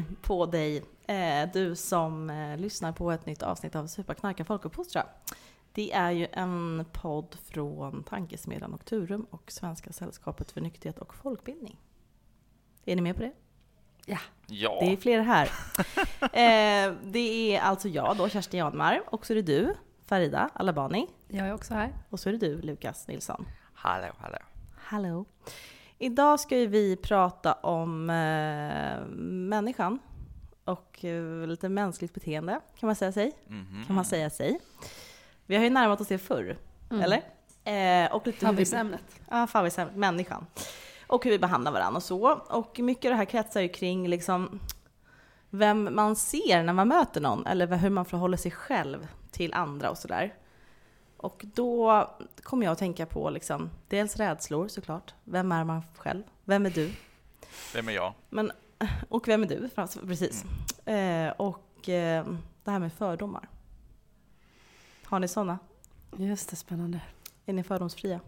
Hej på dig, eh, du som eh, lyssnar på ett nytt avsnitt av Superknarka folkuppfostra. Det är ju en podd från Tankesmedjan Nocturum och Svenska sällskapet för nykterhet och folkbildning. Är ni med på det? Ja. Ja. Det är fler här. eh, det är alltså jag då, Kerstin Janmar, och så är det du, Farida Alabani, Jag är också här. och så är det du, Lukas Nilsson. Hallå, hallå. Hallå. Idag ska ju vi prata om eh, människan och eh, lite mänskligt beteende, kan man säga sig. Mhm. Kan man säga sig. Vi har ju närmat oss det förr, Mm. eller? Eh, och lite Favvisämnet. Ja, favvisämnet, människan. Och hur vi behandlar varandra och så. Och mycket av det här kretsar ju kring liksom vem man ser när man möter någon, eller hur man förhåller sig själv till andra och sådär. Och då kommer jag att tänka på liksom, dels rädslor såklart. Vem är man själv? Vem är du? Vem är jag? Men, och vem är du? Frans- Precis. Eh, och eh, det här med fördomar. Har ni sådana? Just det, spännande. Är ni fördomsfria?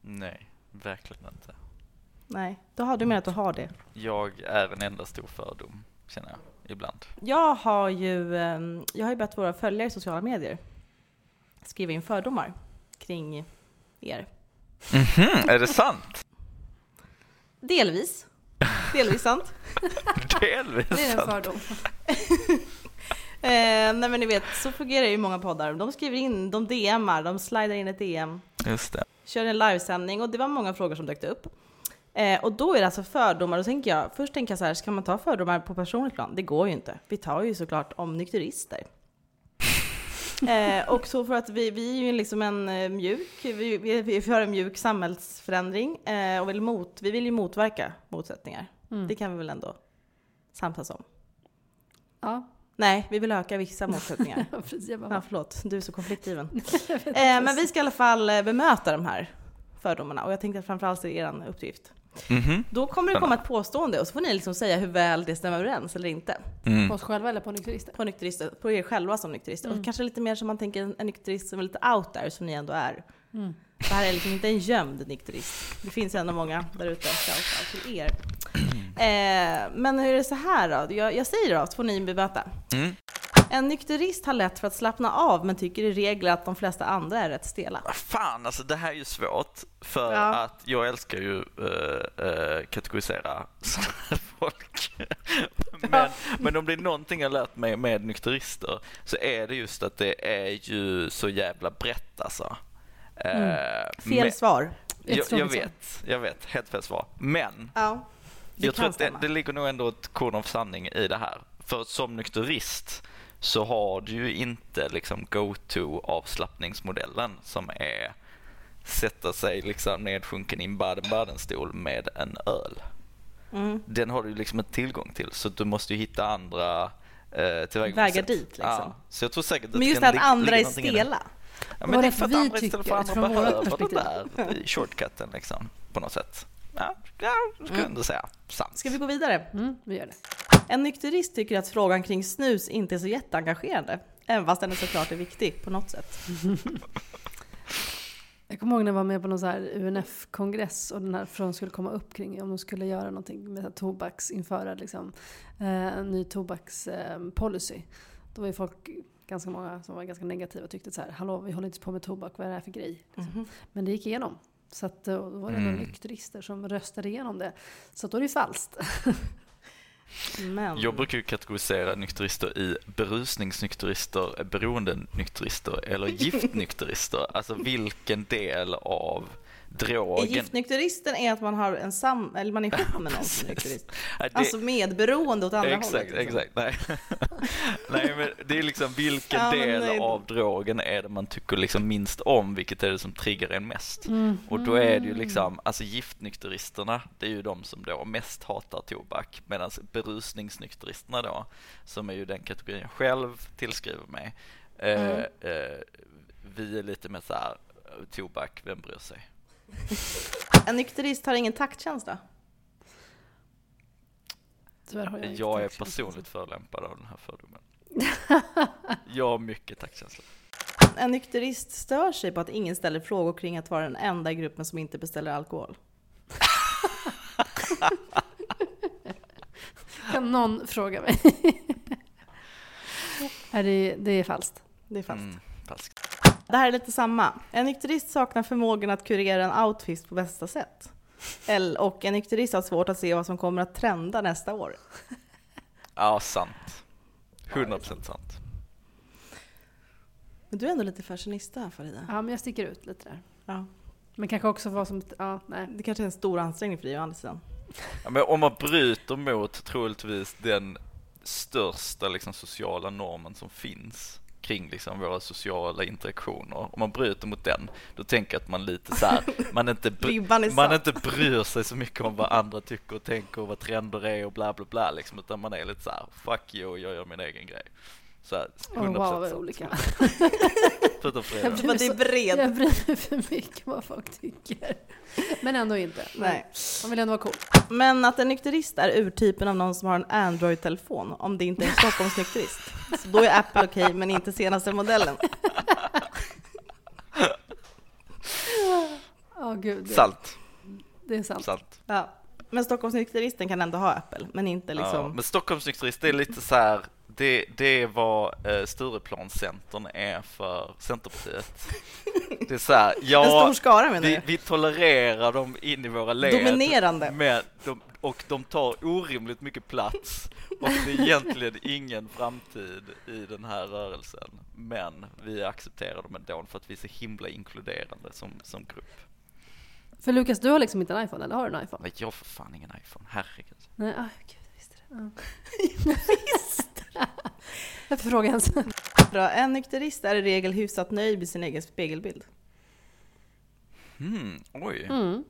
Nej, verkligen inte. Nej, då har du med att du har det. Jag är en enda stor fördom, känner jag, ibland. Jag har ju, eh, jag har ju bett våra följare i sociala medier skriva in fördomar kring er. Mhm, är det sant? Delvis. Delvis sant. Delvis Det är en sant. fördom. Eh, nej men ni vet, så fungerar ju många poddar. De skriver in, de DMar, de slidar in ett DM, Just det. kör en livesändning och det var många frågor som dök upp. Eh, och då är det alltså fördomar, och då tänker jag, först tänker jag så här, ska man ta fördomar på personligt plan? Det går ju inte. Vi tar ju såklart om nykterister. Eh, och så för att vi, vi är ju liksom en eh, mjuk, vi, vi, vi har en mjuk samhällsförändring eh, och vill mot, vi vill ju motverka motsättningar. Mm. Det kan vi väl ändå samtas om. Ja, Nej, vi vill öka vissa motsättningar. precis. Jag Ja, förlåt, du är så konfliktdriven. Eh, men vi ska i alla fall eh, bemöta de här fördomarna och jag tänkte att framförallt är det er uppgift. Mhm. Då kommer det komma ett påstående och så får ni liksom säga hur väl det stämmer överens eller inte. Mm. På oss själva eller på nykterister? På, nykterister, på er själva som nykterister. Mm. Och kanske lite mer som man tänker en nykterist som är lite out there som ni ändå är. Mm. Det här är liksom inte en gömd nykterist. Det finns ändå många där ute. Shout out till er. Eh, men hur är det så här då? Jag, jag säger det då, så får ni bemöta. Mm. En nykterist har lätt för att slappna av men tycker i regel att de flesta andra är rätt stela. Vad fan, alltså det här är ju svårt. För Ja. att jag älskar ju uh, uh, kategorisera folk. men, men om det är någonting jag lärt mig med nykterister så är det just att det är ju så jävla brett alltså. Eh, Mm. Fel men- svar. Jag, jag vet, jag vet. Helt fel svar. Men Ja, jag tror att det, det ligger nog ändå ett korn av sanning i det här. För som nykterist så har du ju inte liksom go-to avslappningsmodellen som är sätta sig liksom nedsjunken i en Baden-Baden-stol med en öl. Mm. Den har du liksom inte tillgång till så du måste ju hitta andra eh, tillvägagångssätt. Dit, liksom. Ja, så jag tror säkert Men just kan det att andra är det. stela. Ja, men det är för att andra istället för andra behöver det perspektiv. där shortcutten liksom på något sätt. Ja, skulle jag ändå säga. Sant. Ska vi gå vidare? Mm, vi gör det. En nykterist tycker att frågan kring snus inte är så jätteengagerande. Även fast den är såklart är viktig på något sätt. Jag kommer ihåg när jag var med på någon så här UNF-kongress och den här frågan skulle komma upp kring om de skulle göra någonting med tobaks, införa liksom, eh, en ny tobakspolicy. Då var ju folk, ganska många som var ganska negativa och tyckte så här, hallå vi håller inte på med tobak, vad är det här för grej? Liksom. Men det gick igenom. Så att, eh, då var det Mm. mm. nykterister som röstade igenom det. Så då är det falskt. Men Jag brukar ju kategorisera nykterister i berusningsnykterister, beroendenykterister eller giftnykterister. Alltså vilken del av drogen... giftnykteristen är att man har en sam... eller man är ihop med någon som är nykterist. Ja, det- Alltså medberoende åt andra Exakt, hållet. liksom. exakt. Nej. Nej, men det är liksom vilken Ja, del är- av drogen är det man tycker liksom minst om, vilket är det som triggar en mest. Mm. Och då är det ju liksom, alltså giftnykteristerna, det är ju de som då mest hatar tobak, medan berusningsnykteristerna då, som är ju den kategorin jag själv tillskriver mig, eh, Mm. eh, vi är lite mer så här, tobak, vem bryr sig? En nykterist har ingen taktkänsla. Tyvärr har jag inte Jag är taktkänsla. personligt förolämpad av den här fördomen. Jag har mycket taktkänsla. En nykterist stör sig på att ingen ställer frågor kring att vara den enda i gruppen som inte beställer alkohol. Kan någon fråga mig? är det, det är falskt. Det är falskt. Mm, falskt. Det här är lite samma. En nykterist saknar förmågan att kurera en outfit på bästa sätt. Eller, och en nykterist har svårt att se vad som kommer att trenda nästa år. Ja, sant. 100% sant. Men du är ändå lite fashionista här Farida. Ja, men jag sticker ut lite där. Ja. Men kanske också vad som... Ja, nej. Det kanske är en stor ansträngning för dig å andra sidan. Ja, men om man bryter mot troligtvis den största liksom, sociala normen som finns kring liksom, våra sociala interaktioner. Om man bryter mot den, då tänker jag att man lite så här, man inte, är man inte bryr sig så mycket om vad andra tycker och tänker och vad trender är och bla bla bla liksom, utan man är lite så här, fuck you, jag gör min egen grej. Så här, 100% Oh, wow, vad olika. Förutom Frida. Jag Men det är bred. Jag bryr mig för mycket vad folk tycker. Men ändå inte. Nej. Man vill ändå vara cool. Men att en nykterist är urtypen av någon som har en Android-telefon, om det inte är en Stockholmsnykterist. Så då är Apple okej, men inte senaste modellen. Ja, gud. Det, Sant, det är sant. sant. Ja. Men Stockholmsnykteristen kan ändå ha Apple, men inte Ja, liksom... men Stockholmsnykterist, det är lite så här, det, det är vad eh, Stureplanscentern är för Centerpartiet. Det är så här, en ja, stor skara menar vi, du? vi tolererar dem in i våra led. Dominerande. Men de, och de tar orimligt mycket plats och det är egentligen ingen framtid i den här rörelsen. Men vi accepterar dem ändå för att vi är så himla inkluderande som, som grupp. För Lukas, du har liksom inte en iPhone, eller har du en iPhone? Men jag har för fan ingen iPhone, herregud. Nej, ah, gud, jag visste det. Ja. Varför frågar jag ens? Bra. En nykterist är i regel hyfsat nöjd med sin egen spegelbild. Hmm, oj. Mm.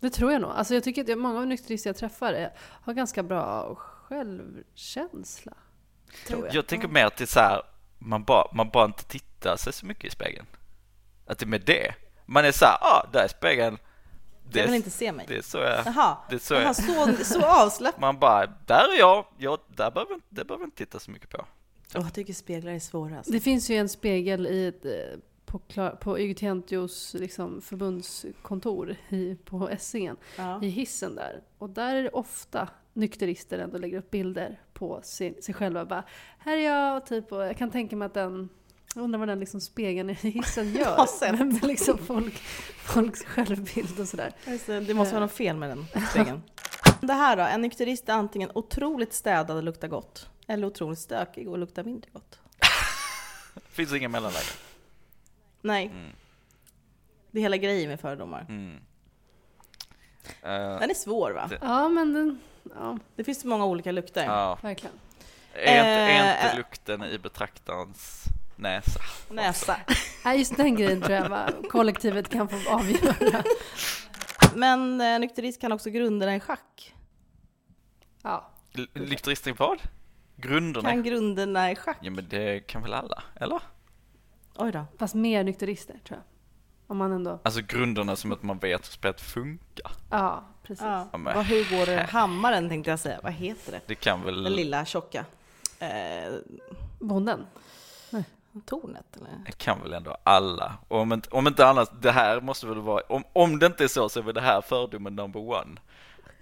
Det tror jag nog. Alltså jag tycker att många av nykterister jag träffar är, har ganska bra självkänsla. Tror jag. Jag tänker mer att det är så här, man bara, man bara inte tittar sig så mycket i spegeln. Att det är med det. Man är så här, ah, där är spegeln. Det Jag vill inte se mig. det är så jag, Jaha, det är så Jaha så, så avslappnat. man bara, där är jag, jag där behöver, det behöver jag inte titta så mycket på. Åh, jag tycker speglar är svåra. Alltså. Det finns ju en spegel i ett, eh, på, på Ygetientios liksom, förbundskontor i, på Essingen, Ja. i hissen där. Och där är det ofta nykterister ändå lägger upp bilder på sin, sig själva. Bara, här är jag, typ, och jag kan tänka mig att den jag undrar vad den liksom spegeln i hissen gör. har sett. Men liksom folk, folks självbild och sådär. Det, Det måste vara något fel med den spegeln. Det här då, en nykterist är antingen otroligt städad och luktar gott, eller otroligt stökig och luktar mindre gott. Finns inga mellanläge. Nej, Mm, det är hela grejen med fördomar. mm. Eh, Den är svår va? Det- Ja, men den, ja, Det finns så många olika lukter. ja. verkligen. Är, inte, är Eh, inte eh. lukten i betraktarens näsa? Näsa. Nej, just den grejen tror jag va, kollektivet kan få avgöra. Men eh, nykterist kan också grunderna i schack. Ja, L- Nykterist i vad? Grunderna? Kan grunderna i schack. Ja men det kan väl alla, eller? Oj då. fast mer nykterister tror jag. Om man ändå, Alltså grunderna som att man vet hur spelet funkar. ja precis. Ja. Ja, men- Vad, hur går det? Hammaren tänkte jag säga. Vad heter det? Det kan väl... Den lilla tjocka. Eh, Bonden. Tornet eller? Det kan väl ändå alla. Och om inte, om inte annat, det här måste väl vara, om, om det inte är så så är väl det här fördomen number one.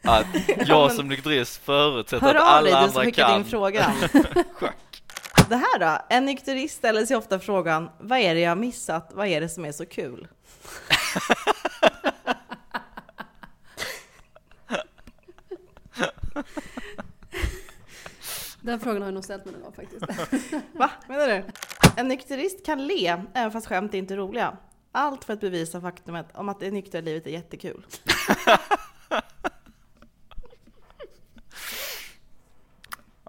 Att jag som nykterist förutsätter Hör att av dig alla du som andra skickat kan in frågan. schack. Det här då? En nykterist ställer sig ofta frågan, vad är det jag har missat? Vad är det som är så kul? Den frågan har jag nog ställt mig någon gång faktiskt. Va? Menar du? En nykterist kan le, även fast skämt är inte är roliga. Allt för att bevisa faktumet om att det nyktra livet är jättekul.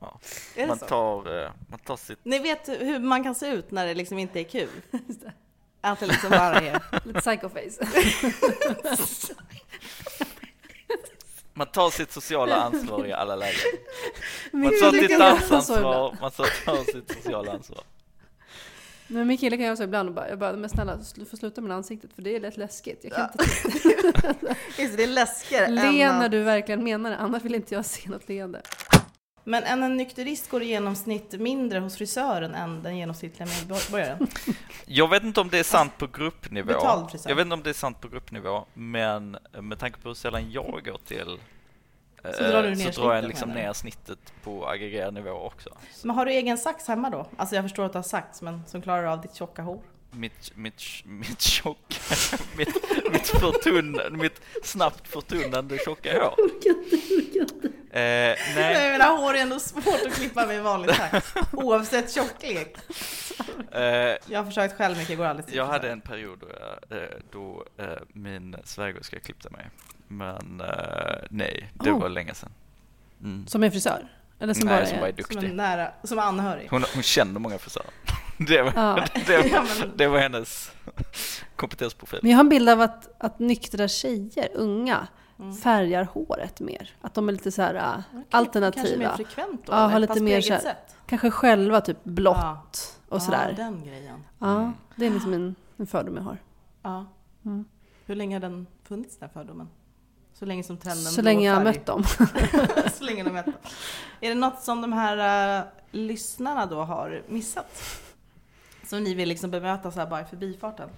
Ja. Är det Man så? tar, eh, man tar sitt, Ni vet hur man kan se ut när det liksom inte är kul? Det. Att det liksom bara är... Lite psychoface. man tar sitt sociala ansvar i alla lägen. Man tar sitt dansansvar, man tar sitt sociala ansvar. Men min kille kan göra så ibland och bara, jag bara, men snälla du får sluta med ansiktet för det är lätt läskigt. Jag kan Ja. inte Just det, det är läskigare le än när att... du verkligen menar det, annars vill inte jag se något leende. Men en, en nykterist går i genomsnitt mindre hos frisören än den genomsnittliga medborgaren. Jag vet inte om det är sant på gruppnivå. Jag vet inte om det är sant på gruppnivå, men med tanke på hur sällan jag går till Så drar du ner så drar jag liksom ner snittet på aggregerad nivå också. Men har du egen sax hemma då? Alltså jag förstår att du har sax, men som klarar av ditt tjocka hår? Mitt, mitt, mitt tjocka, mitt, mitt, förtunn, mitt snabbt förtunnande tjocka hår. Eh, Nej. nej, menar, hår är ändå svårt att klippa med vanlig sax, oavsett tjocklek. eh, Jag har försökt själv mycket, går aldrig till jag hade en period då, jag, eh, då eh, min svägerska klippte mig. Men eh, nej, det Oh. var länge sedan. Mm. Som är frisör? Eller som Nej, bara som bara är är... Som en duktig. nära, som anhörig. Hon, hon kände många frisörer. Det var, Ja. det, var, Ja, men- det var hennes kompetensprofil. Men jag har en bild av att, att nyktra tjejer, unga, Mm. färgar håret mer. Att de är lite så här äh, Kanske mer alternativa. frekvent då? Ja, har lite mer så här- sätt. Kanske själva typ blått Ja. och Ja, sådär. den grejen. Ja, det är liksom en, en fördom jag har. Ja. Mm. Hur länge har den funnits den fördomen? Så länge som trenden Så länge jag har mött dem. Så länge de mött dem. Är det något som de här uh, lyssnarna då har missat? Som ni vill liksom bemöta så här bara i förbifarten?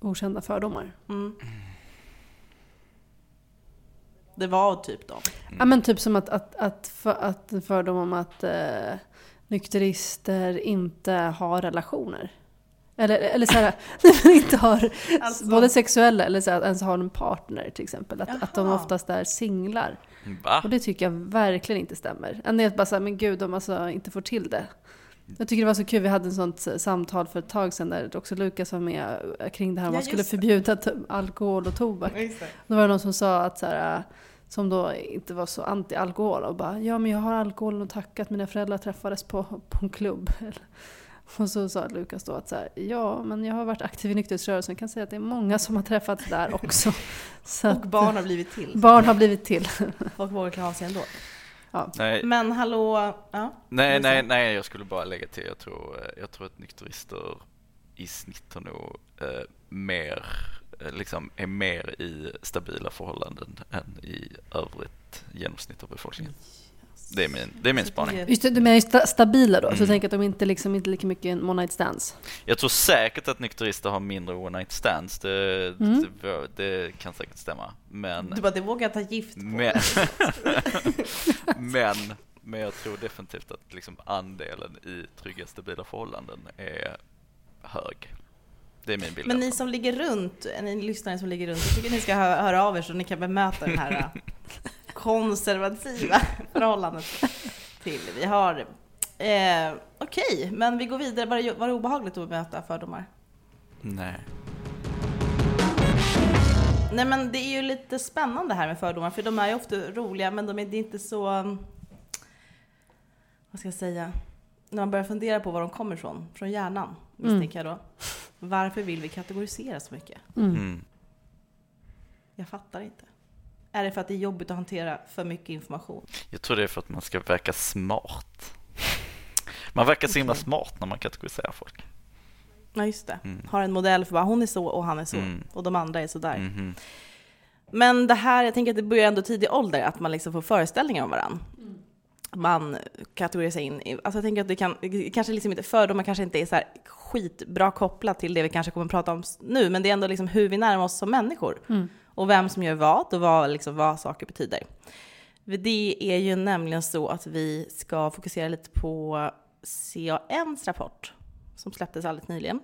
Okända fördomar. Mm. Det var typ dem. Ja men typ som att, att, att, för, att fördom om att eh, nykterister inte har relationer. Eller, eller så här, nej, men inte har Alltså- både sexuella eller så här, att ens har en partner till exempel. Att, att de oftast är singlar. Va? Och det tycker jag verkligen inte stämmer. En del bara såhär, men gud de alltså inte får till det. Jag tycker det var så kul, vi hade en sånt samtal för ett tag sedan där också Lukas var med eh, kring det här om Ja, man skulle det. förbjuda alkohol och tobak. Då var det någon som sa att så här, som då inte var så anti-alkohol och bara ja men jag har alkoholen tacka att mina föräldrar träffades på, på en klubb. Och så sa Lukas då att så här, ja men jag har varit aktiv i nykterhetsrörelsen, jag kan säga att det är många som har träffats där också. Så Och barn har blivit till. barn har blivit till. Folk vågar klä av sig ändå. Nej, Men hallå, ja. nej, nej, nej, jag skulle bara lägga till. Jag tror, eh, jag tror att nykterister i snitt har nog eh, mer, eh, liksom, är mer i stabila förhållanden än i övrigt genomsnitt av befolkningen. Det är min, det är min spaning. Just det, du menar sta- stabila då, så Mm. jag tänker att de inte liksom inte lika mycket en one night stands. Jag tror säkert att nykterister har mindre one night stands. Det, Mm. det, det kan säkert stämma. Men, Du bara, det vågar jag ta gift på. men, men, men jag tror definitivt att liksom andelen i trygga, stabila förhållanden är hög. Det är min bild. Men ni som ligger runt, ni lyssnare som ligger runt, jag tycker ni ska hö- höra av er så ni kan bemöta den här konservativa förhållandet till. Vi har, eh, okej, men vi går vidare. Var det, var det obehagligt att bemöta fördomar? Nej. Nej men det är ju lite spännande här med fördomar, för de är ju ofta roliga, men de är, det är inte så... Vad ska jag säga? När man börjar fundera på var de kommer ifrån, från hjärnan, misstänker jag då. Varför vill vi kategorisera så mycket? Mm. Mm. Jag fattar inte. Är det för att det är jobbigt att hantera för mycket information? Jag tror det är för att man ska verka smart. Man verkar så himla smart när man kategoriserar folk. Ja, just det. Mm. Har en modell för bara hon är så och han är så. Mm. Och de andra är så där. Mhm. Men det här, jag tänker att det börjar ändå tidig ålder, att man liksom får föreställningar om varandra. Man kategoriserar in, i- alltså jag tänker att det kan, kanske liksom inte, fördomar kanske inte är så här skitbra kopplat till det vi kanske kommer att prata om nu, men det är ändå liksom hur vi närmar oss som människor. Mm. Och vem som gör vad och vad, liksom, vad saker betyder. Det är ju nämligen så att vi ska fokusera lite på CANs rapport som släpptes alldeles nyligen.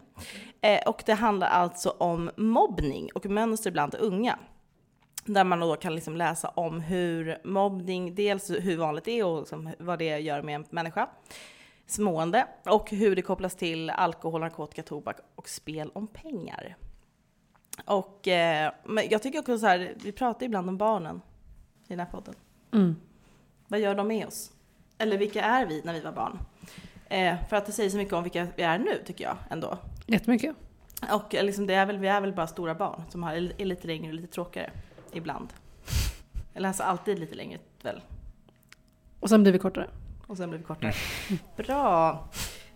Eh, och det handlar alltså om mobbning och mönster bland unga. Där man då kan liksom läsa om hur mobbning, dels hur vanligt det är och liksom vad det gör med en människa, mående och hur det kopplas till alkohol, narkotika, tobak och spel om pengar. Och eh, men jag tycker också så här, vi pratar ibland om barnen i den här podden. Mm. Vad gör de med oss? Eller vilka är vi när vi var barn? Eh, för att det säger så mycket om vilka vi är nu, tycker jag ändå. Jättemycket. Och eh, liksom, det är väl, vi är väl bara stora barn som har, är lite längre och lite tråkigare ibland. Eller alltså alltid lite längre väl. Och sen blir vi kortare. Och sen blir vi kortare. Bra!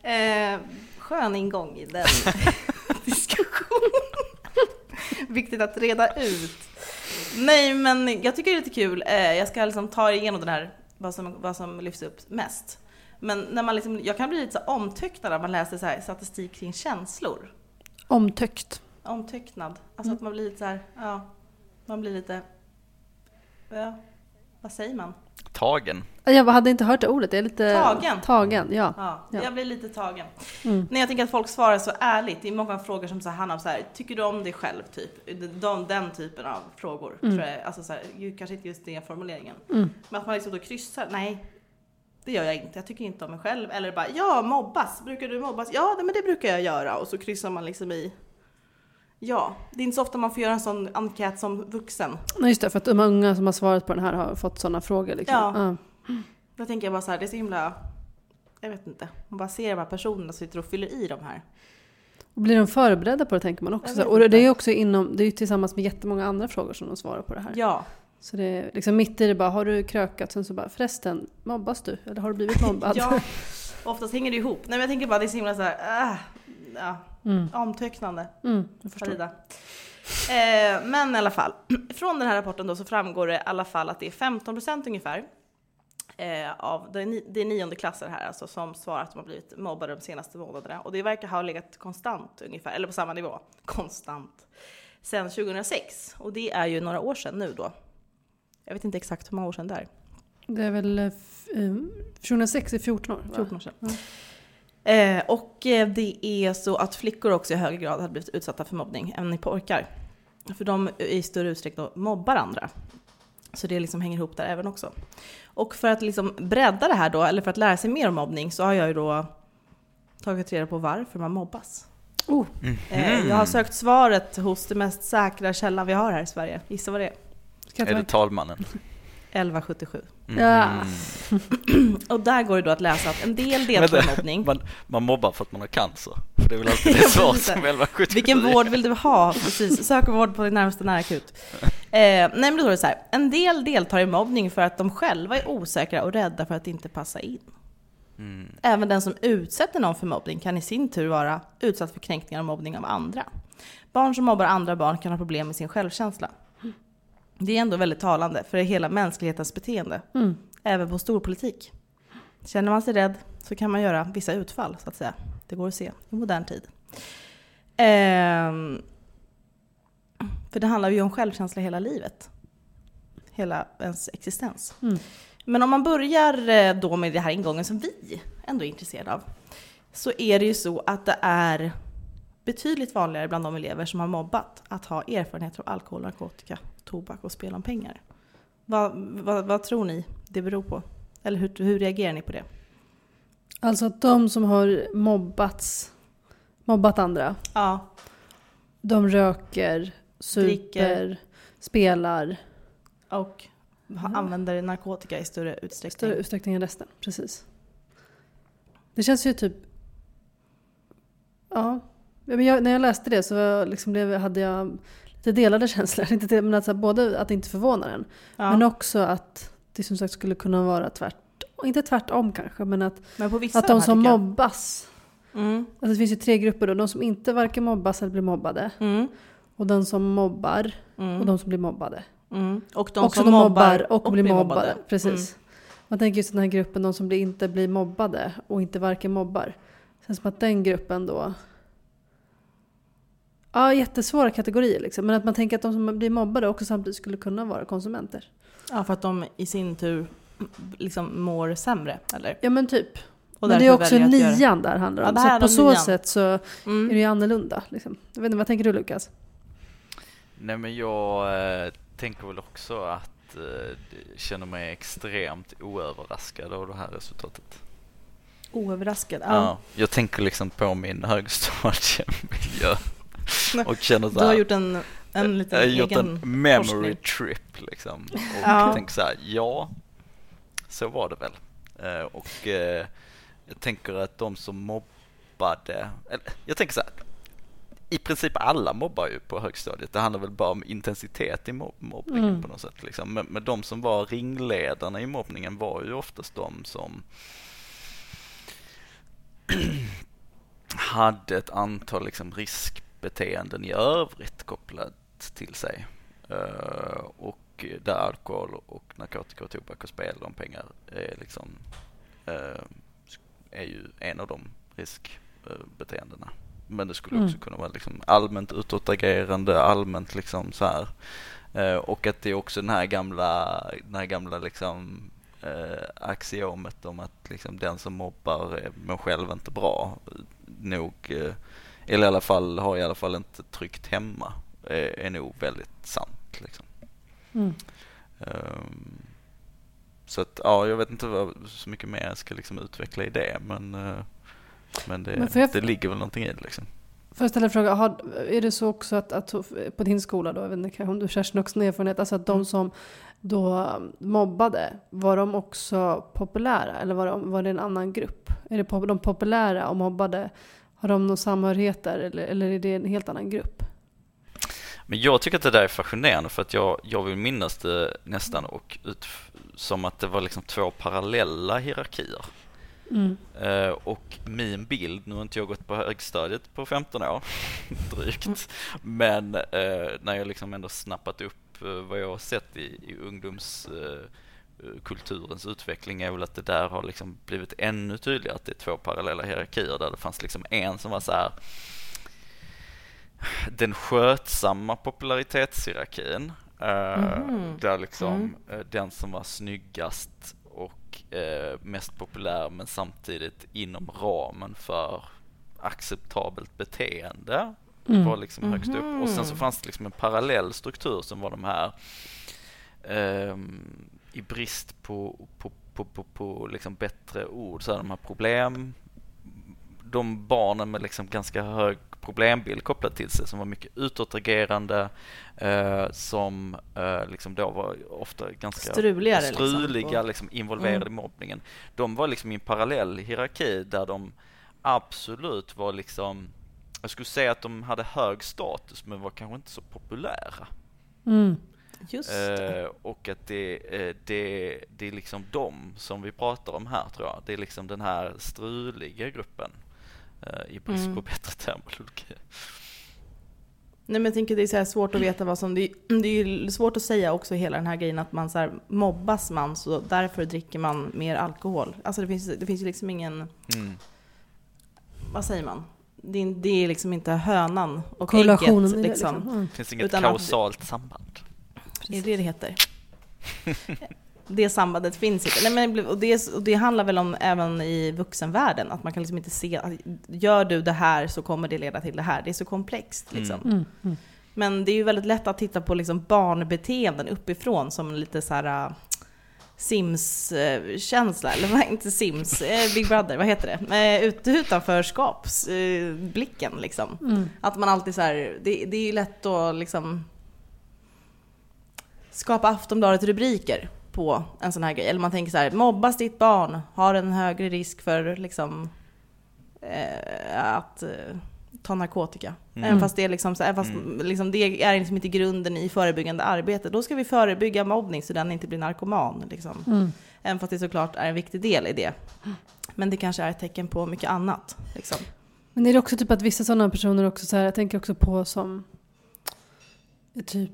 Eh, skön ingång i den diskussionen. Viktigt att reda ut. Nej, men jag tycker det är lite kul. Eh, jag ska liksom ta igenom den här, vad som, vad som lyfts upp mest. Men när man liksom, jag kan bli lite så omtöcknad när man läser så här statistik kring känslor. Omtöckt. Omtöcknad. Alltså Mm. att man blir lite så här, ja, man blir lite, ja, vad säger man? Tagen. Jag hade inte hört det ordet, jag är lite... Tagen. Tagen, ja. Ja, Ja. jag blir lite tagen. Mm. Nej, jag tänker att folk svarar så ärligt. Det är många frågor som så här, handlar om så här, tycker du om dig själv? Typ. De, den typen av frågor. Mm. Tror jag, alltså så här, kanske inte just den formuleringen. Mm. Men att man liksom då kryssar, nej. Det gör jag inte. Jag tycker inte om mig själv. Eller bara, ja, mobbas. Brukar du mobbas? Ja, men det brukar jag göra. Och så kryssar man liksom i. Ja, det är inte så ofta man får göra en sån enkät som vuxen. Nej, just det, för att de unga som har svarat på den här har fått sådana frågor. Liksom. Ja. Då tänker jag bara så här, det är så himla, jag vet inte. Man bara ser de här personerna som sitter och fyller i de här. Och blir de förberedda på det tänker man också. Och det är ju också inom, det är ju tillsammans med jättemånga andra frågor som de svarar på det här. Ja, Så det är liksom mitt i det bara, har du krökat? Sen så bara, förresten, mobbas du? Eller har du blivit mobbad? ja. Oftast hänger det ihop. Nej men jag tänker bara, det är så himla så här, äh, ja, Mm. omtöcknande. Mm. Farida. Eh, men i alla fall, från den här rapporten då så framgår det i alla fall att det är 15% ungefär eh, av, det är, nionde klasser här alltså som svarar att de har blivit mobbade de senaste månaderna. Och det verkar ha legat konstant ungefär, eller på samma nivå, konstant, sedan 2006. Och det är ju några år sedan nu då. Jag vet inte exakt hur många år sedan det är. Det är väl eh, f- eh, 2006 är 14 år? va? 14 år sedan. Mm. Eh, och eh, det är så att flickor också i högre grad har blivit utsatta för mobbning än pojkar. För de i större utsträckning då mobbar andra. Så det liksom hänger ihop där även också. Och för att liksom bredda det här då, eller för att lära sig mer om mobbning, så har jag ju då tagit reda på varför man mobbas. Oh, Eh, jag har sökt svaret hos det mest säkra källan vi har här i Sverige. Gissa vad det är? Är det talmannen? 1177. Ja. Mm. Och där går det då att läsa att en del deltar i mobbning. Man, man mobbar för att man har cancer. För det är väl alltid det Ja, svar som 1177 Vilken vård vill du ha? Precis, sök vård på din närmaste närakut. Eh, nej men då står det så här. En del deltar i mobbning för att de själva är osäkra och rädda för att inte passa in. Mm. Även den som utsätter någon för mobbning kan i sin tur vara utsatt för kränkningar och mobbning av andra. Barn som mobbar andra barn kan ha problem med sin självkänsla. Det är ändå väldigt talande för hela mänsklighetens beteende, Mm. även på storpolitik. Känner man sig rädd så kan man göra vissa utfall, så att säga. Det går att se i modern tid. Ehm, för det handlar ju om självkänsla hela livet. Hela ens existens. Mm. Men om man börjar eh, då med det här ingången som vi ändå är intresserade av. Så är det ju så att det är betydligt vanligare bland de elever som har mobbat att ha erfarenheter av alkohol, narkotika, tobak och spel om pengar. Vad, vad, vad tror ni det beror på? Eller hur, hur reagerar ni på det? Alltså att de som har mobbats, mobbat andra, Ja, de röker, super, Dricker. spelar och ha- använder narkotika i större utsträckning. större utsträckning än resten. Precis. Det känns ju typ... Ja. Men jag, när jag läste det så liksom blev, hade jag lite delade känslor. Inte det, men alltså både att det inte förvånar en, ja. men också att det som sagt skulle kunna vara tvärt, inte tvärtom kanske, men att, Men att de som mobbas, Mm, alltså det finns ju tre grupper då, de som inte varken mobbas eller blir mobbade, mm, och de som mobbar mm, och de som blir mobbade. mm. Och de också som de mobbar och, blir mobbade. mobbade. Precis. Mm. Man tänker just den här gruppen, de som inte blir mobbade och inte varken mobbar. Känns som att den gruppen då... Ja, jättesvåra kategorier liksom. Men att man tänker att de som blir mobbade också samtidigt skulle kunna vara konsumenter. Ja, för att de i sin tur liksom mår sämre, eller? Ja men typ. Och men det är också nian där handlar Ja, om. det så på är så nian. sätt så är Mm. det ju annorlunda. Liksom. Jag vet inte, vad tänker du Lukas? Nej men jag eh, tänker väl också att eh, känner mig extremt oöverraskad av det här resultatet. Oöverraskad. Ja. Ja. jag tänker liksom på min högstadiemiljö och känner så Du har här, gjort en, en liten jag har gjort en memory forskning. trip liksom. Och Ja. tänker så här, ja, så var det väl. Eh, och eh, jag tänker att de som mobbade, eller jag tänker så här, i princip alla mobbar ju på högstadiet. Det handlar väl bara om intensitet i mob- mobbningen Mm. på något sätt. Liksom. Men, men de som var ringledarna i mobbningen var ju oftast de som hade ett antal liksom, riskbeteenden i övrigt kopplat till sig. Eh, och där alkohol och narkotika och tobak och spel om pengar är, liksom, eh, är ju en av de riskbeteendena. Men det skulle också Mm. kunna vara liksom allmänt utåtagerande, allmänt liksom så här Eh, och att det är också den här gamla, den här gamla liksom eh, axiomet om att liksom den som mobbar mår själv inte bra. Nog, eh, eller i alla fall har i alla fall inte tryggt hemma. Eh, är nog väldigt sant. Liksom. Mm. Um, så att ja, jag vet inte vad, så mycket mer jag ska liksom utveckla i det men, uh, men, det, Men jag- det ligger väl någonting i det liksom. Får jag ställa en fråga? Har, är det så också att, att på din skola då, jag vet inte kanske om du Kerstin också har erfarenhet, alltså att de som då mobbade, var de också populära eller var, de, var det en annan grupp? Är det de populära och mobbade, har de någon samhörighet där eller, eller är det en helt annan grupp? Men jag tycker att det där är fascinerande för att jag, jag vill minnas det nästan och ut, som att det var liksom två parallella hierarkier. Mm. Eh, och min bild, nu har inte jag gått på högstadiet på 15 år drygt, men eh, när jag liksom ändå snappat upp eh, vad jag har sett i, i ungdomskulturens utveckling är väl att det där har liksom blivit ännu tydligare att det är två parallella hierarkier där det fanns liksom en som var så här den skötsamma popularitetshierarkin. Mhm. Där liksom Mm. eh, den som var snyggast och eh, mest populär men samtidigt inom ramen för acceptabelt beteende Mm. var liksom högst upp. Och sen så Mhm. fanns det liksom en parallell struktur som var de här ehm, i brist på, på, på, på, på liksom bättre ord, så här, de här problem de barnen med liksom ganska hög problembild kopplad till sig som var mycket utåtagerande eh, som eh, liksom då var ofta ganska Struligare liksom. struliga, Och- liksom, involverade Mm. i mobbningen. De var liksom i en parallell hierarki där de absolut var liksom jag skulle säga att de hade hög status men var kanske inte så populära. Mm. Just det. Eh, och att det, eh, det, det är liksom de som vi pratar om här tror jag. Det är liksom den här struliga gruppen eh, i brist Mm. på bättre terminologi. Nej men jag tänker det är så här svårt att veta vad som, det är, det är ju svårt att säga också hela den här grejen att man så här, mobbas man så därför dricker man mer alkohol. Alltså det finns, det finns ju liksom ingen, Mm. vad säger man? Det är, det är liksom inte hönan och ägget i det liksom. liksom. Mm. Det finns inget Utan att- kausalt samband. Är det det heter? det sambandet finns inte. Nej, men, och, det, och det handlar väl om även i vuxenvärlden, att man kan liksom inte se att gör du det här så kommer det leda till det här. Det är så komplext. Liksom. Mm. Mm. Men det är ju väldigt lätt att titta på liksom barnbeteenden uppifrån som lite så här uh, Sims-känsla, eller inte Sims, eh, Big Brother, vad heter det? Eh, Ut, utanförskapsblicken liksom. Mm. Att man alltid så här, det, det är ju lätt att liksom skapa Aftonbladet-rubriker på en sån här grej. Eller man tänker så här, mobbas ditt barn, har en högre risk för liksom eh, att eh, ta narkotika. Mm. Även fast det är liksom, så, även fast Mm. liksom det är liksom inte grunden i förebyggande arbete. Då ska vi förebygga mobbning så den inte blir narkoman. Liksom. Mm. Även fast det såklart är en viktig del i det. Men det kanske är ett tecken på mycket annat. Liksom. Men är det också typ att vissa sådana personer också så här, jag tänker också på som typ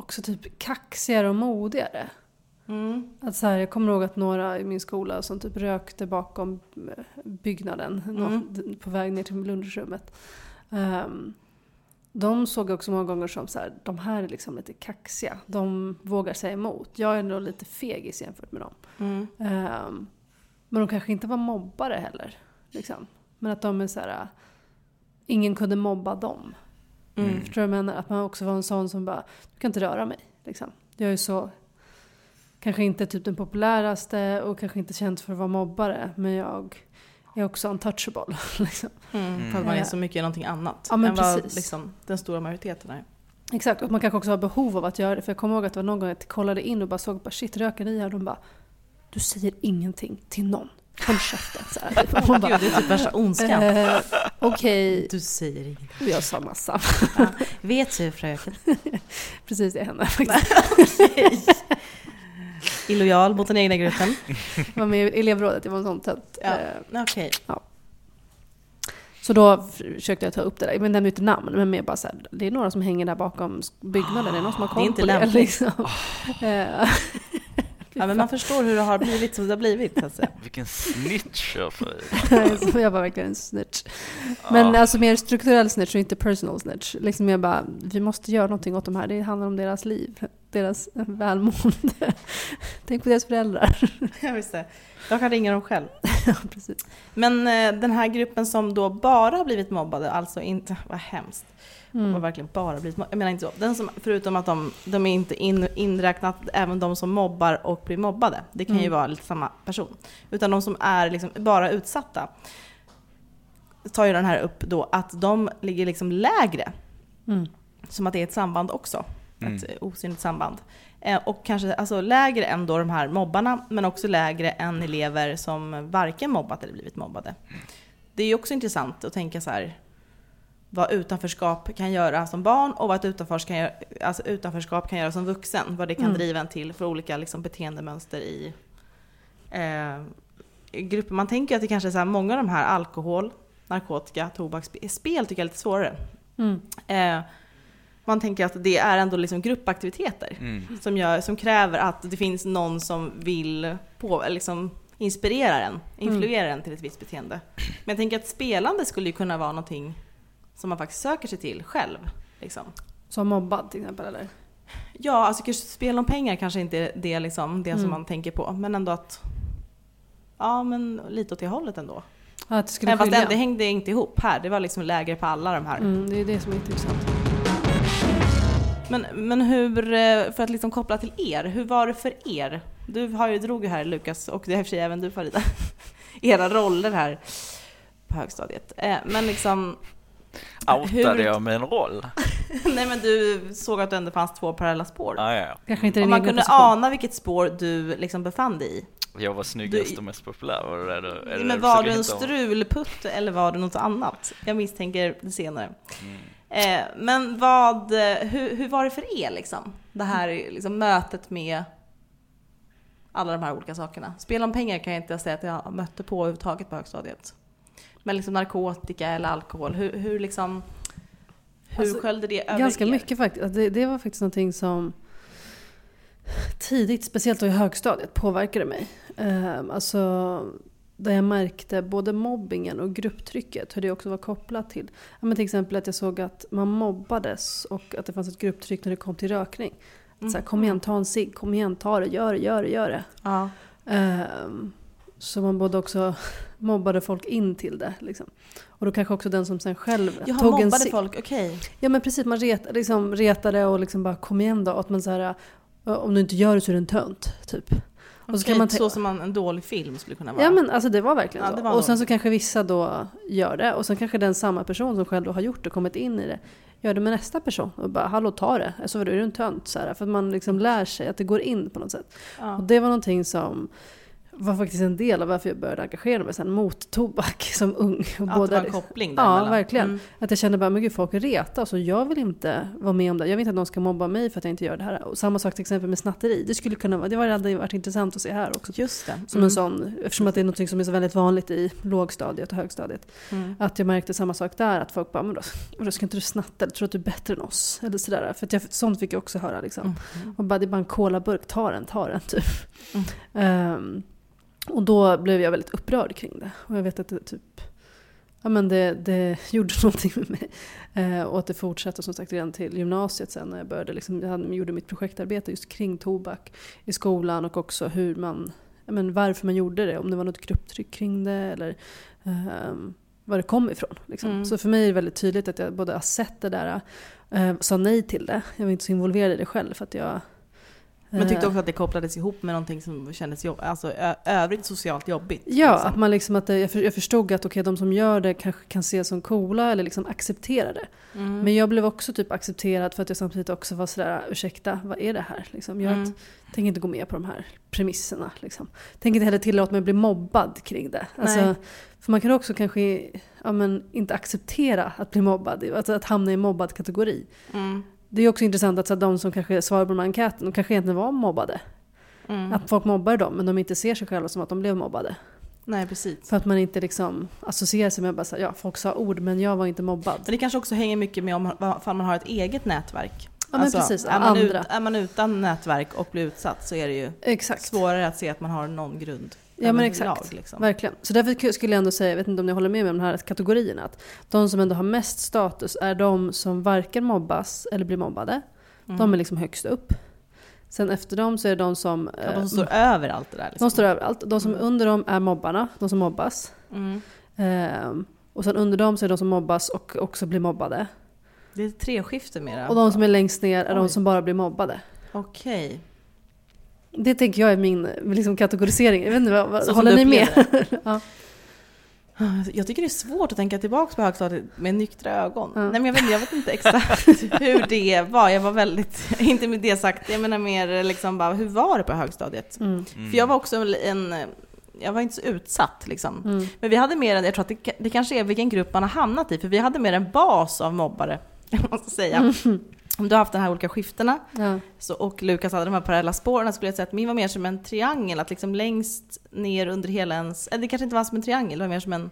också typ kaxigare och modigare. Mm. Att så här, jag kommer ihåg att några i min skola som typ rökte bakom eh, byggnaden nå- på väg ner till lunchrummet. Ehm, de såg jag också många gånger som så här, de här är liksom lite kaxiga. De vågar säga emot. Jag är nog lite fegis jämfört med dem. Mm. Ehm, men de kanske inte var mobbare heller. Liksom. Men att de är så här, ingen kunde mobba dem. Mm. Förstår du vad jag menar? Att man också var en sån som bara, du kan inte röra mig. Liksom. Jag är så, kanske inte typ den populäraste och kanske inte känd för att vara mobbare. Men jag är också untouchable. Liksom. Mm. För att man är så mycket i någonting annat. Ja, men än vad precis. liksom, den stora majoriteten är. Exakt, och man kanske också har behov av att göra det. För jag kommer ihåg att det var någon gång jag kollade in och bara såg, bara, shit röker ni här? Och de bara, du säger ingenting till någon. Håll käften. Så här. Man bara, Gud, det är typ värsta ondskan. eh, Okej, Du säger inget. jag sa massa. Vet du fröken? Precis det hände faktiskt. Illojal mot den egna gruppen. Jag var med i elevrådet, jag var en sån tönt. Ja. Eh, Okej. Så då försökte jag ta upp det där. Men nämnde inte namn, men mer bara så här, det är några som hänger där bakom byggnaden. Det är någon som har Det är koll inte på det. lämpligt. Liksom. Eh, Ja, men man förstår hur det har blivit som det har blivit. Så att säga. Vilken snitcher för Så jag var verkligen en snitch. Men alltså mer strukturell snitch och inte personal snitch. Liksom jag bara, vi måste göra någonting åt de här. Det handlar om deras liv, deras välmående. Tänk på deras föräldrar. Ja, visst det. Jag kan ringa dem själv. ja, precis. Men eh, den här gruppen som då bara har blivit mobbade, alltså inte, vad hemskt. De har Mm. verkligen bara blivit mobbade. Jag menar inte så. Den som, förutom att de, de är inte in, inräknat även de som mobbar och blir mobbade. Det kan ju Mm. vara lite samma person. Utan de som är liksom bara utsatta. Tar ju den här upp då att de ligger liksom lägre. Mm. Som att det är ett samband också. Mm. Ett osynligt samband. Eh, och kanske alltså lägre än då de här mobbarna, men också lägre än elever som varken mobbat eller blivit mobbade. Det är ju också intressant att tänka så här vad utanförskap kan göra som barn och vad ett utanförskap kan göra, alltså utanförskap kan göra som vuxen. Vad det kan Mm. driva en till för olika liksom, beteendemönster i eh, grupper. Man tänker att det kanske är så här, många av de här alkohol, narkotika, tobak, spe- spel tycker jag är lite svårare. Mm. Eh, man tänker att det är ändå liksom gruppaktiviteter Mm. som, gör, som kräver att det finns någon som vill på, liksom inspirera en, influera en till ett visst beteende. Men jag tänker att spelande skulle ju kunna vara någonting som man faktiskt söker sig till själv. Liksom. Som mobbad till exempel eller? Ja, alltså kanske spel om pengar kanske inte är det, liksom, det Mm. som man tänker på, men ändå att Ja, men lite åt det hållet ändå. Ja, att det skulle Även fast det hängde inte ihop här, det var liksom lägre på alla de här. Mm, det är det som är intressant. Men, men hur, eh, för att liksom koppla till er, hur var det för er? Du har ju, drog ju här Lukas, och det är i och för sig även du Farida, era roller här på högstadiet. Eh, Men liksom, Outade Hur- jag min roll? nej men du såg att det ändå fanns två parallella spår. Ja, ja, ja. Kanske inte Om man kunde position. ana vilket spår du liksom befann dig i. Jag var snyggast Du- och mest populär. Var det det du, är det Men det var du en hitta om? strulputt eller var du något annat? Jag misstänker det senare. Mm. Eh, men vad, hur, hur var det för er liksom? Det här liksom, mötet med alla de här olika sakerna. Spel om pengar kan jag inte säga att jag mötte på överhuvudtaget på högstadiet. Men liksom narkotika eller alkohol, hur, hur liksom hur Alltså, sköljde det över Ganska er? mycket faktiskt. Alltså, Det, det var faktiskt någonting som tidigt, speciellt då i högstadiet, påverkade mig. Ehm, alltså, där jag märkte både mobbingen och grupptrycket, hur det också var kopplat till. Ja, men till exempel att jag såg att man mobbades och att det fanns ett grupptryck när det kom till rökning. Så här, kom igen, ta en cigg, kom igen, ta det, gör det, gör det, gör det. Ja. Ehm, så man både också mobbade folk in till det. Liksom. Och då kanske också den som sen själv Jaha, tog en mobbade folk, okej. Ja men precis, man ret, liksom, retade och liksom bara kom igen då. Att man så här, "Ö, om du inte gör det så är du en tönt. Typ. Och så kan man så som man, en dålig film skulle kunna vara. Ja men alltså det var verkligen Ja, så. var och sen så kanske vissa då gör det. Och sen kanske den samma person som själv då har gjort det, kommit in i det, gör det med nästa person. Och bara hallå ta det. Alltså vadå är du en tönt? Så här, för att man liksom lär sig att det går in på något sätt. Och ja. det var någonting som var faktiskt en del av varför jag började engagera mig sen mot tobak som ung. Och Att det båda var en koppling Ja, däremellan. verkligen. Mm. Att jag kände bara, men gud folk retas och jag vill inte vara med om det. Jag vill inte att någon ska mobba mig för att jag inte gör det här. Och samma sak till exempel med snatteri. Det skulle kunna vara, det var- hade varit intressant att se här också. Just det. Som en sån, eftersom att det är något som är så väldigt vanligt i lågstadiet och högstadiet. Mm. Att jag märkte samma sak där, att folk bara, men då, då ska inte du snatta, eller tror att du är bättre än oss? Eller sådär. För att jag, sånt fick jag också höra liksom. Mm. Och bara, det är bara en colaburk, ta den, ta den typ. Mm. Och då blev jag väldigt upprörd kring det. Och jag vet att det typ, ja men det, det gjorde någonting med mig. Eh, och att det fortsatte som sagt redan till gymnasiet sen när jag började, liksom, jag gjorde mitt projektarbete just kring tobak i skolan och också hur man, ja men varför man gjorde det, om det var något grupptryck kring det eller ehm, var det kom ifrån. Liksom. Mm. Så för mig är det väldigt tydligt att jag både har sett det där, eh, sa nej till det. Jag var inte så involverad i det själv för att jag Men tyckte eh, också att det kopplades ihop med någonting som kändes jobb, alltså övrigt socialt jobbigt. Ja, liksom. att man liksom att det, jag, för, jag förstod att okej, de som gör det kanske kan se som coola eller liksom acceptera det. Mm. Men jag blev också typ accepterad för att jag samtidigt också var sådär, ursäkta, vad är det här? Liksom, jag Mm. tänker inte gå med på de här premisserna. Liksom. Tänker inte heller tillåta mig att bli mobbad kring det. Alltså, för man kan också kanske ja, men, inte acceptera att bli mobbad, alltså att hamna i mobbad kategori. Mm. Det är också intressant att så, de som kanske svarar på den här enkäten, de kanske egentligen var mobbade. Mm. Att folk mobbar dem, men de inte ser sig själva som att de blev mobbade. Nej, precis. För att man inte liksom associerar sig med bara så här, ja folk sa ord men jag var inte mobbad. Men det kanske också hänger mycket med om ifall man har ett eget nätverk. Ja, men precis, är, man ut, andra. är man utan nätverk och blir utsatt så är det ju Exakt. svårare att se att man har någon grund. Ja men exakt. liksom. Verkligen. Så därför skulle jag ändå säga, jag vet inte om ni håller med mig om de här kategorierna, att de som ändå har mest status är de som varken mobbas eller blir mobbade. Mm. De är liksom högst upp. Sen efter dem så är det de som... ja, eh, de står över allt det där. Liksom. de står överallt. De som Mm. under dem är mobbarna, de som mobbas. Mm. Ehm, och sen under dem så är det de som mobbas och också blir mobbade. Det är ett treskifte mera. Och de som är längst ner är de Oj. som bara blir mobbade. Okej. Det tänker jag är min liksom, kategorisering. Jag vet inte, vad, Så håller ni med? ja. Jag tycker det är svårt att tänka tillbaka på högstadiet med nyktra ögon. Ja. Nej men jag vet, inte- jag vet inte exakt hur det var. Jag var väldigt, inte med det sagt, jag menar mer liksom bara, hur var det på högstadiet? Mm. Mm. För jag var också en, jag var inte så utsatt liksom. Mm. Men vi hade mer än, jag tror att det, det kanske är vilken grupp man har hamnat i, för vi hade mer en bas av mobbare, jag måste säga. Om du har haft de här olika skiftena, Ja. så, och Lukas hade de här parallella spåren, skulle jag säga att min var mer som en triangel, att liksom längst ner under hela ens, eller det kanske inte var som en triangel, det var mer som en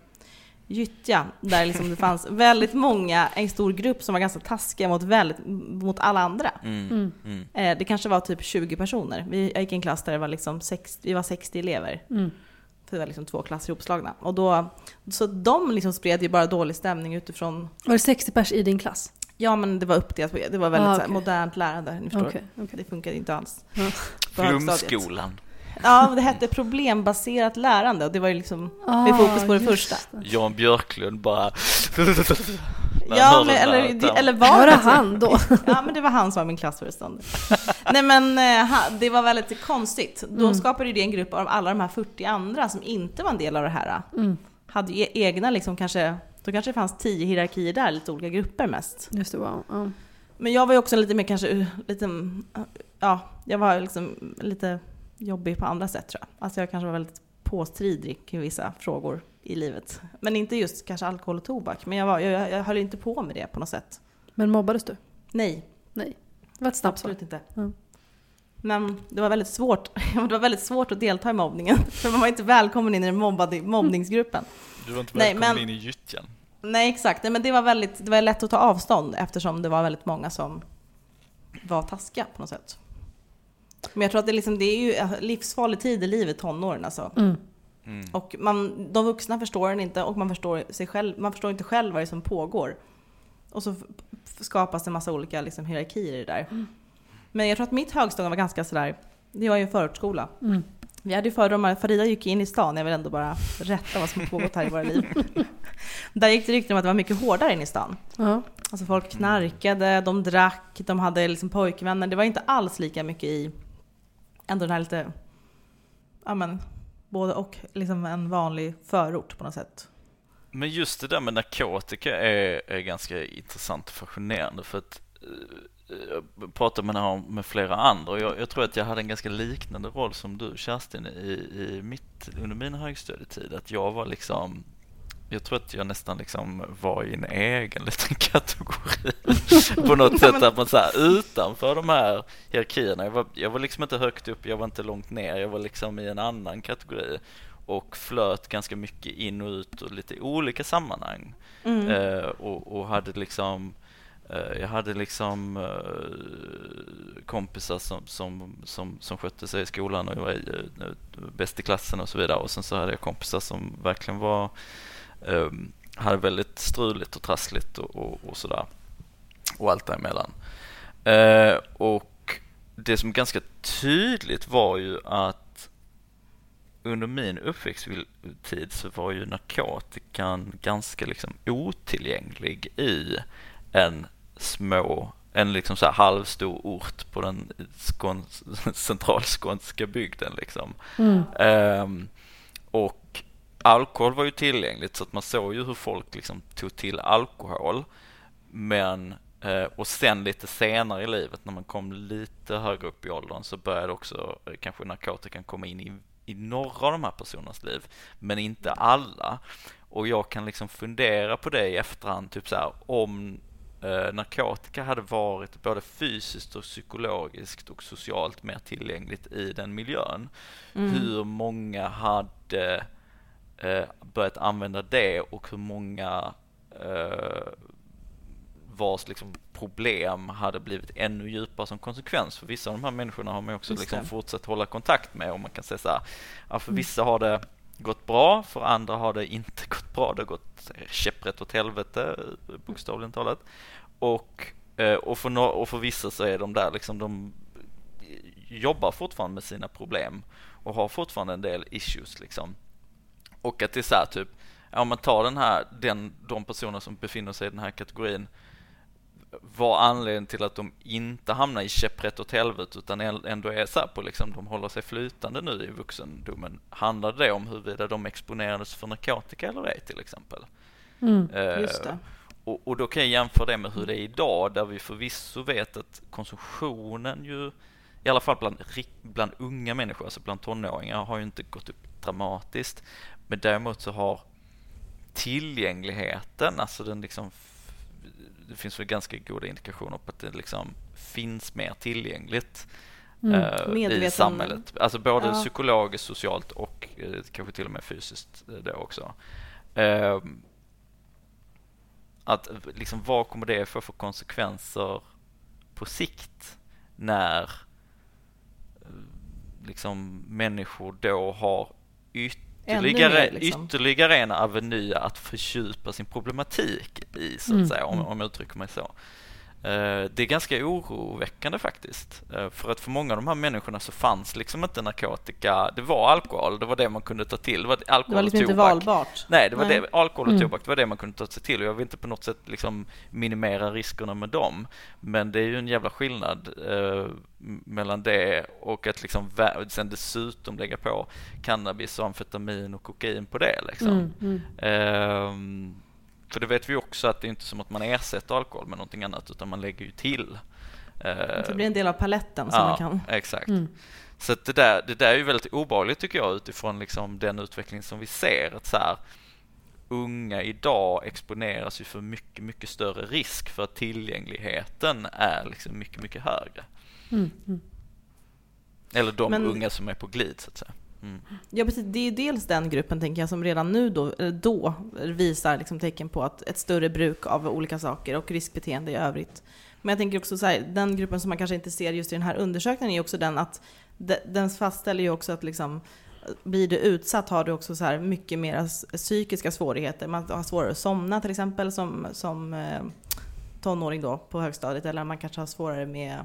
gyttja, där liksom det fanns väldigt många, en stor grupp som var ganska taskiga mot, väldigt, mot alla andra. Mm. Mm. Mm. Eh, Det kanske var typ 20 personer. Vi, jag gick i en klass där det var liksom 60, vi var 60 elever. Mm. För det var liksom två klasser ihopslagna. Och då, så de liksom spred ju bara dålig stämning utifrån, Var det 60 pers i din klass? Ja men det var uppdelat, det var väldigt Ah, så här, modernt lärande, ni förstår. Okej, okej. Det funkade inte alls. Ja. Flumskolan. Ja, det hette problembaserat lärande och det var ju liksom Ah, med fokus på det första. det. Jan Björklund bara... Ja, men, eller, eller Var var det han då? Ja, men det var han som var min klassföreståndare. Nej men eh, det var väldigt konstigt. Då Mm. skapade det en grupp av alla de här 40 andra som inte var en del av det här. Mm. Hade ju egna liksom kanske, då kanske det fanns tio hierarkier där, lite olika grupper mest. Just det, wow. Ja. Men jag var ju också lite mer kanske, uh, lite, mm, ja, jag var liksom lite jobbig på andra sätt tror jag. Alltså jag kanske var väldigt påstridig i vissa frågor i livet. Men inte just kanske alkohol och tobak, men jag, var, jag, jag höll inte på med det på något sätt. Men mobbades du? Nej, Det var ett snabbt absolut inte. Mm. Men det var väldigt svårt. Det var väldigt svårt att delta i mobbningen. För man var inte välkommen in i den mobbade, mobbningsgruppen. Du var inte Nej, välkommen men- in i gyttjan. Nej, exakt. Nej, men det var, väldigt, det var lätt att ta avstånd eftersom det var väldigt många som var taskiga på något sätt. Men jag tror att det, liksom, det är ju livsfarlig tid i livet, tonåren alltså. Mm. Mm. Och man, de vuxna förstår den inte och man förstår, sig själv, man förstår inte själv vad det är som pågår. Och så skapas det en massa olika liksom, hierarkier i det där. Mm. Men jag tror att mitt högstadium var ganska sådär, det var ju en förortsskola. Mm. Vi hade ju fördomar, Farida gick in i stan, jag vill ändå bara rätta vad som pågått här i våra liv. Där gick det rykten om att det var mycket hårdare in i stan. Ja. Alltså folk knarkade, de drack, de hade liksom pojkvänner. Det var inte alls lika mycket i ändå den här lite, ja men, både och liksom en vanlig förort på något sätt. Men just det där med narkotika är, är ganska intressant och fascinerande för att eh, jag pratade med, här med flera andra och jag, jag tror att jag hade en ganska liknande roll som du Kerstin i, i mitt, under min högstadietid. Att jag var liksom jag tror att jag nästan liksom var i en egen liten kategori på något sätt. Att man så här, utanför de här hierarkierna. Jag var, jag var liksom inte högt upp, jag var inte långt ner. Jag var liksom i en annan kategori och flöt ganska mycket in och ut och lite olika sammanhang. Mm. Eh, och, och hade liksom eh, Eh, jag hade liksom eh, kompisar som, som, som, som skötte sig i skolan och jag var eh, bäst i klassen och så vidare. Och sen så hade jag kompisar som verkligen var ehm, hade väldigt struligt och trassligt och, och, och sådär. Och allt däremellan. Och det som ganska tydligt var ju att under min uppväxttid så var ju narkotikan ganska liksom otillgänglig i en små, en liksom så här halvstor ort på den skån, centralskånska bygden liksom. Mm. Ehm, och alkohol var ju tillgängligt så att man såg ju hur folk liksom tog till alkohol. Men eh, och sen lite senare i livet när man kom lite högre upp i åldern så började också eh, kanske narkotikan komma in i, i några av de här personernas liv. Men inte alla. Och jag kan liksom fundera på det i efterhand, typ så här om narkotika hade varit både fysiskt och psykologiskt och socialt mer tillgängligt i den miljön. Mm. Hur många hade eh, börjat använda det och hur många eh, vars liksom problem hade blivit ännu djupare som konsekvens. För vissa av de här människorna har man också liksom fortsatt hålla kontakt med och man kan säga så här, för mm. vissa har det gått bra, för andra har det inte gått bra. Det har gått käpprätt åt helvete, bokstavligen talat. Och, eh, och, för, no och för vissa så är de där liksom, de jobbar fortfarande med sina problem och har fortfarande en del issues liksom. Och att det är så här typ, om man tar den här, den, de personer som befinner sig i den här kategorin, vad anledningen till att de inte hamnar i käpprätt åt helvete utan ändå är så på liksom, de håller sig flytande nu i vuxendomen. Handlar det om huruvida de exponerades för narkotika eller ej till exempel? Mm, uh, och, och, då kan jag jämföra det med hur det är idag där vi förvisso vet att konsumtionen ju i alla fall bland, bland unga människor, alltså bland tonåringar, har ju inte gått upp dramatiskt. Men däremot så har tillgängligheten, alltså den liksom det finns väl ganska goda indikationer på att det liksom finns mer tillgängligt mm, uh, i samhället. Alltså både ja. psykologiskt, socialt och uh, kanske till och med fysiskt uh, det också. Uh, att liksom vad kommer det få för konsekvenser på sikt när liksom människor då har ytterligare, mer, liksom. ytterligare en aveny att fördjupa sin problematik i, så att mm. säga, om, om jag uttrycker mig så. Eh, det är ganska oroväckande faktiskt. Eh, för att för många av de här människorna så fanns liksom inte narkotika. Det var alkohol, det var det man kunde ta till. Det var alkohol det var liksom inte valbart. Nej, det var Nej. Det, alkohol och mm. tobak, det var det man kunde ta sig till. Och jag vill inte på något sätt liksom minimera riskerna med dem. Men det är ju en jävla skillnad eh, mellan det och att liksom sen dessutom lägga på cannabis och amfetamin och kokain på det liksom. Mm, mm. Eh, för det vet vi också att det är inte som att man ersätter alkohol med någonting annat utan man lägger ju till. Det blir en del av paletten som ja, man kan. Exakt. Mm. Så det, där, det där är ju väldigt obehagligt tycker jag utifrån liksom den utveckling som vi ser. Att så här, unga idag exponeras ju för mycket, mycket större risk för att tillgängligheten är liksom mycket, mycket högre. Mm. Mm. Eller de Men... unga som är på glid så att säga. Mm. Ja, precis. Det är dels den gruppen tänker jag som redan nu då, då visar liksom tecken på att ett större bruk av olika saker och riskbeteende i övrigt. Men jag tänker också så här, den gruppen som man kanske inte ser just i den här undersökningen är också den att den fastställer ju också att liksom, blir du utsatt har du också så här mycket mer psykiska svårigheter. Man har svårare att somna till exempel som, som eh, tonåring då på högstadiet. Eller man kanske har svårare med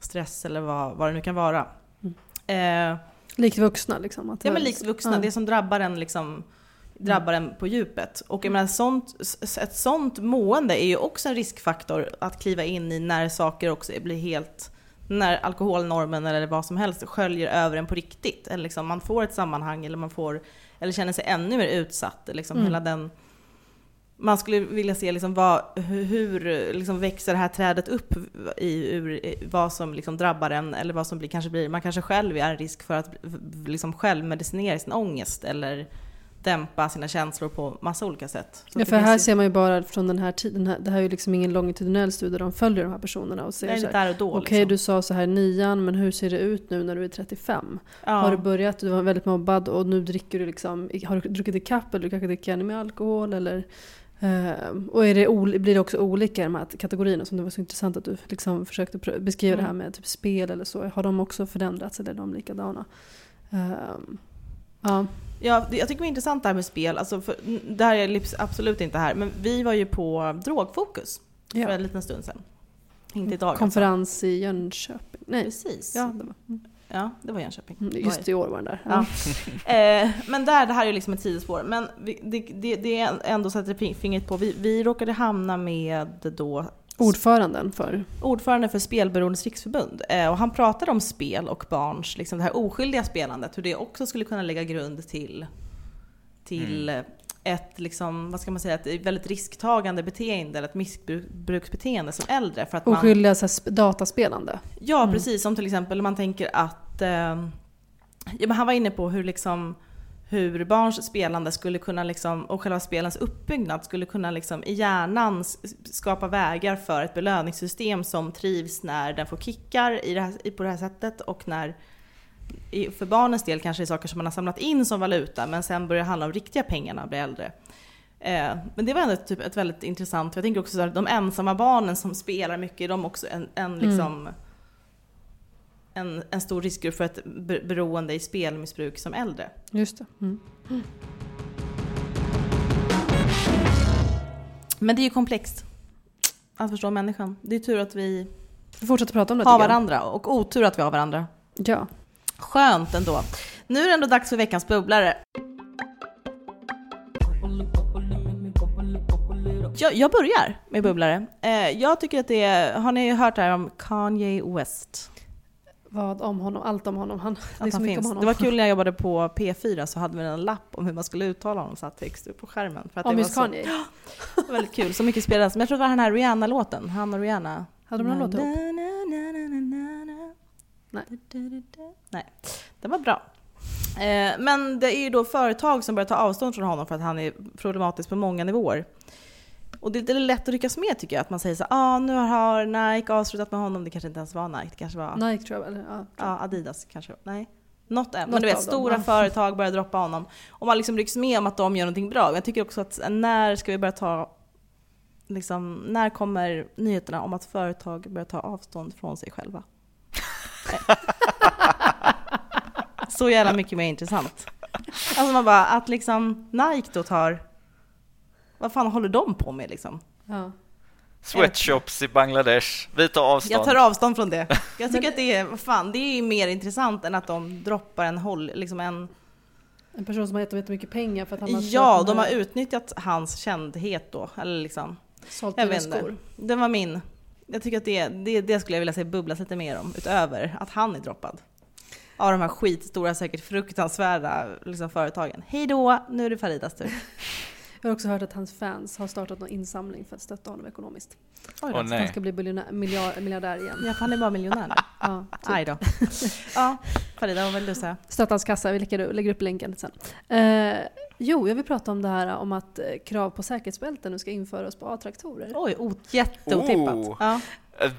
stress eller vad, vad det nu kan vara. Mm. Eh, Likt vuxna liksom? Att ja men likt vuxna, ja. det som drabbar en liksom drabbar en på djupet. Och jag menar, sånt, ett sånt mående är ju också en riskfaktor att kliva in i när saker också blir helt, när alkoholnormen eller vad som helst sköljer över en på riktigt. Eller liksom man får ett sammanhang eller man får, eller känner sig ännu mer utsatt. Liksom mm. hela den man skulle vilja se liksom vad, hur liksom växer det här trädet upp i ur vad som liksom drabbar en eller vad som blir, kanske blir, man kanske själv är en risk för att liksom själv medicinera sin ångest eller dämpa sina känslor på massa olika sätt. Så ja, för här ser man ju bara från den här tiden, det här är ju liksom ingen longitudinell studie, de följer de här personerna och ser Nej, och då. Okej, okay, liksom. du sa så här nian, men hur ser det ut nu när du är 35? Ja. Har du börjat, du var väldigt mobbad och nu dricker du liksom, har du druckit ikapp eller du kanske dricker ännu mer alkohol eller Uh, och är det blir det också olika i de här kategorierna som det var så intressant att du liksom försökte beskriva mm. det här med typ spel eller så. Har de också förändrats eller är de likadana? Uh, ja. Ja, jag tycker det är intressant det här med spel. Alltså för, det här är absolut inte här, men vi var ju på Drogfokus för ja. en liten stund sedan. Inte idag alltså. Konferens alltså. i Jönköping. Nej. Precis. Ja, det var. Mm. Ja, det var Jönköping. Mm, just i år var den där. Ja. eh, men där, det här är liksom ett sidospår. Men vi, det, det, det är ändå sätter fingret på, vi, vi råkade hamna med då Ordföranden för? Ordförande för Spelberoendes riksförbund. Eh, och han pratade om spel och barns, liksom det här oskyldiga spelandet, hur det också skulle kunna lägga grund till, till mm. Ett, liksom, vad ska man säga, ett väldigt risktagande beteende, eller ett missbruksbeteende som äldre. För att oskyldiga man, så dataspelande? Ja, mm. precis. Som till exempel man tänker att, eh, ja, men han var inne på hur liksom hur barns spelande skulle kunna, liksom, och själva spelens uppbyggnad skulle kunna liksom, i hjärnan skapa vägar för ett belöningssystem som trivs när den får kickar i det här, på det här sättet och när för barnens del kanske det är saker som man har samlat in som valuta men sen börjar det handla om riktiga pengar när man blir äldre. Eh, men det var ändå typ ett väldigt intressant, för jag tänker också så här, de ensamma barnen som spelar mycket, är de också en, en liksom en, en stor riskgrupp för ett be- beroende i spelmissbruk som äldre. Just det. Mm. Men det är ju komplext att förstå människan. Det är tur att vi Vi fortsätter prata om det har varandra och otur att vi har varandra. Ja. Skönt ändå. Nu är det ändå dags för veckans bubblare. Jag, jag börjar med bubblare. Eh, jag tycker att det är, har ni hört det här om Kanye West? Vad om honom? Allt om honom. Han, det är så han mycket om finns. honom. Det var kul när jag jobbade på P4 så hade vi en lapp om hur man skulle uttala honom satt text upp på skärmen. För att Om det just så, Kanye. det var väldigt kul, så mycket spelades. Men jag tror det var den här Rihanna-låten, han och Rihanna. Hade de någon låt ihop? Nej. Nej, den var bra. Eh, men det är ju då företag som börjar ta avstånd från honom för att han är problematisk på många nivåer. Och det är lite lätt att ryckas med tycker jag, att man säger så ah, nu har Nike avslutat med honom, det kanske inte ens var Nike, det kanske var Nike tror jag eller? Ja, ja, Adidas kanske, nej. Något än. Men du vet, dem, stora ja. företag börjar droppa honom. Och man liksom rycks med om att de gör någonting bra. Men jag tycker också att när ska vi börja ta, liksom, när kommer nyheterna om att företag börjar ta avstånd från sig själva? Så jävla mycket mer intressant. Alltså man bara, att liksom Nike då tar, vad fan håller de på med liksom? ja. Sweatshops i Bangladesh. Vi tar avstånd. Jag tar avstånd från det. Jag tycker att det är, vad fan, det är mer intressant än att de droppar en håll, liksom en En person som har gett dem jättemycket pengar för att han har Ja, de här- har utnyttjat hans kändhet då. Eller liksom, sålt jag vet skor. Det var min. Jag tycker att det, det, det skulle jag vilja se bubblas lite mer om, utöver att han är droppad. Av de här skitstora, säkert fruktansvärda liksom, företagen. Hej då, nu är det Faridas tur. Jag har också hört att hans fans har startat någon insamling för att stötta honom ekonomiskt. Oj Åh, då. nej. Han ska bli miljardär, miljard, miljardär igen. Ja, för han är bara miljonär nu. Ja, typ. Aj då. Ja, Farida, vad vill du säga? Stötta hans kassa, vi lägger, lägger upp länken sen. Eh, jo, jag vill prata om det här om att eh, krav på säkerhetsbälten nu ska införas på A-traktorer. Oj, jätteotippat. Oh. Ja.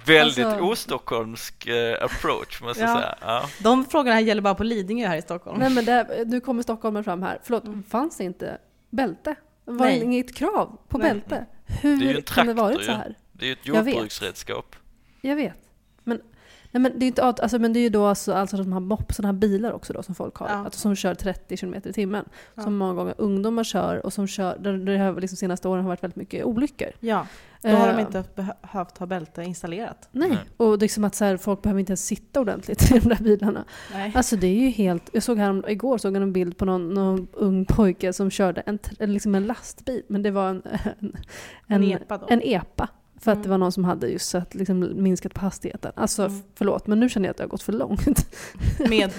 Väldigt Alltså- ostockholmsk eh, approach måste jag Ja. säga. Ja. De frågorna här gäller bara på Lidingö här i Stockholm. Nej men det, nu kommer stockholmaren fram här. Förlåt, fanns det inte bälte? Det var Nej. inget krav på Nej. bälte. Hur Det är ju en kan det traktor varit så ju. här? Det är ju ett Jag vet. jordbruksredskap. Jag vet. Men, nej, men det är ju inte, alltså, men det är ju då alltså, alltså de här mopp, sådana här bilar också då som folk har. Ja. Alltså, som kör 30 km i timmen. Ja. Som många gånger ungdomar kör och som kör, där det har liksom senaste åren har varit väldigt mycket olyckor. Ja, då har de Eh, inte behövt ha bälte installerat. Nej, Nej. och liksom att så här, folk behöver inte ens sitta ordentligt i de där bilarna. Nej. Alltså det är ju helt... Jag såg här, igår såg jag en bild på någon, någon ung pojke som körde en, liksom en lastbil, men det var en, en, En en, epa då. en epa. För att Mm. det var någon som hade just så att liksom minskat på hastigheten. Alltså Mm. förlåt, men nu känner jag att jag har gått för långt. Med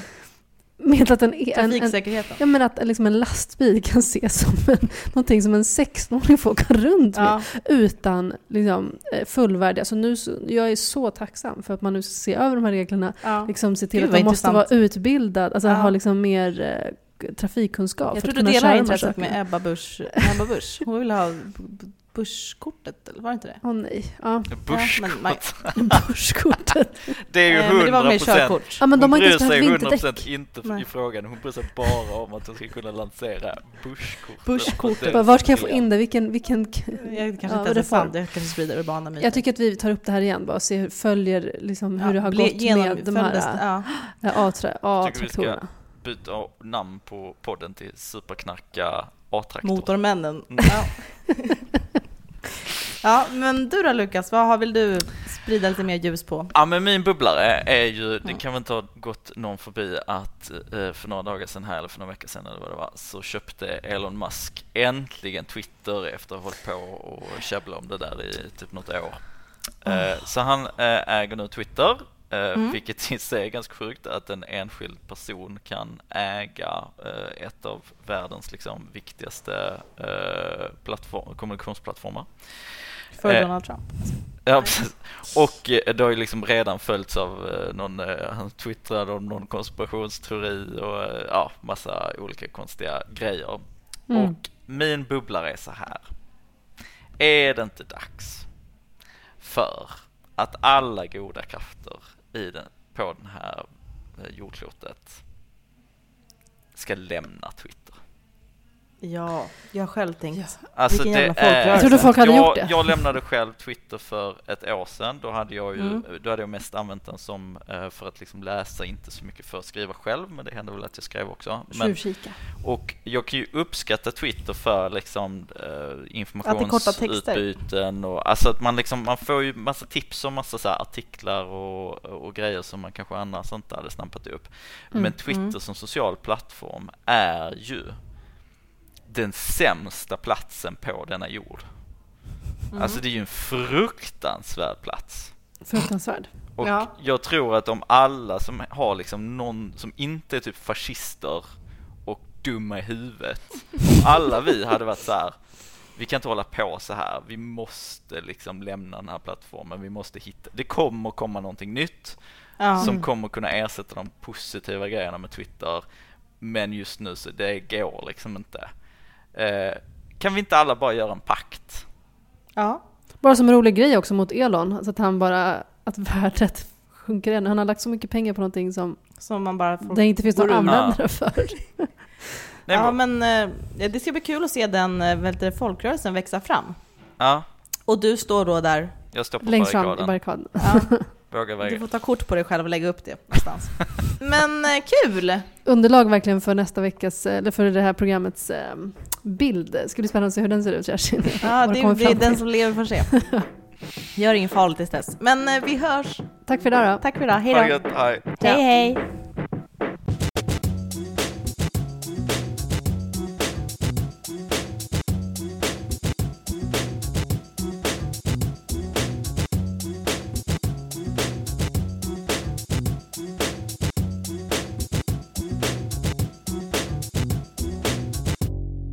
Med att en, en, en, trafiksäkerheten. ja, men att liksom en lastbil kan ses som en, någonting som en 16-åring får åka runt med Ja. utan liksom, eh, fullvärdiga. Så nu, jag är så tacksam för att man nu ser över de här reglerna Ja. liksom se till Gud, att man måste vara utbildad, alltså Ja. ha liksom mer eh, trafikkunskap. Jag tror du delar intresset med Ebba Busch. Ebba Busch. Hon vill ha b- b- Buschkortet, eller var det inte det? Åh nej. Ja. Börskortet. Det är ju Eh, men det var 100 mer procent. körkort. Ja men de Hon bryr inte ens sig 100 vinterdäck. inte Nej. i frågan. Hon bryr sig bara om att hon ska kunna lansera. Det är Bara, Vart kan jag få in det? Vilken, vilken... Jag kanske Ja, inte ens är jag kanske sprider urbana myter. Jag tycker att vi tar upp det här igen bara och ser hur, följer liksom, hur Ja, det har ble- gått genom- med de här ja. äh, A-tra- Tycker vi ska- A-traktorerna. Byta namn på podden till Superknarka A-traktor. Motormännen. Mm. Ja. ja, men du då Lukas, vad har- vill du sprida lite mer ljus på? Ja men min bubblare är ju, det kan väl inte ha gått någon förbi att eh, för några dagar sedan här, eller för några veckor sedan eller vad det var, så köpte Elon Musk äntligen Twitter efter att ha hållit på och käbbla om det där i typ något år. Eh, Så han eh, äger nu Twitter, Mm. vilket i sig är ganska sjukt att en enskild person kan äga eh, ett av världens liksom viktigaste eh, plattform, kommunikationsplattformar. För Eh, Donald Trump. Ja, precis. Och eh, det har ju liksom redan följts av eh, någon, eh, han twittrade om någon konspirationsteori och eh, ja, massa olika konstiga grejer. Mm. Och min bubblare är så här. Är det inte dags för att alla goda krafter i den, på den här eh, jordklotet ska lämna Twitter? Ja, jag har själv tänkt. Alltså Vilken det jävla är, folkrörelse. Jag trodde folk hade jag, gjort det. Jag lämnade själv Twitter för ett år sedan. Då hade jag ju Mm. då hade jag mest använt den som eh, för att liksom läsa, inte så mycket för att skriva själv. Men det hände väl att jag skrev också. Men, och jag kan ju uppskatta Twitter för liksom eh, informationsutbyten och alltså att man liksom man får ju massa tips och massa så här artiklar och, och grejer som man kanske annars inte hade snappat upp. Mm, Men Twitter mm. som social plattform är ju den sämsta platsen på denna jord. Mm. Alltså det är ju en fruktansvärd plats. Fruktansvärd. Och Ja. jag tror att om alla som har liksom någon som inte är typ fascister och dumma i huvudet, om alla vi hade varit så här, vi kan inte hålla på så här, vi måste liksom lämna den här plattformen, vi måste hitta, det kommer komma någonting nytt Ja. som kommer kunna ersätta de positiva grejerna med Twitter, men just nu så det går liksom inte. Eh, kan vi inte alla bara göra en pakt? ja. Bara som en rolig grej också mot Elon, så att han bara, att värdet sjunker än. Han har lagt så mycket pengar på någonting som Som man bara får... det inte finns någon användare för. Nej, ja, men, eh, det ska bli kul att se den eh, det, folkrörelsen växa fram. ja, Och du står då där, jag står på Längst fram i barrikaden, ja, du väga. får ta kort på dig själv och lägga upp det någonstans. Men eh, kul! Underlag verkligen för nästa veckas, eller för det här programmets eh, bild. Ska bli spännande att se hur den ser ut Kerstin. Ja, det, kommer det är den som lever får se. Gör inget farligt tills dess. Men eh, vi hörs. Tack för idag då. Tack för idag. Hej det då. Hej hej.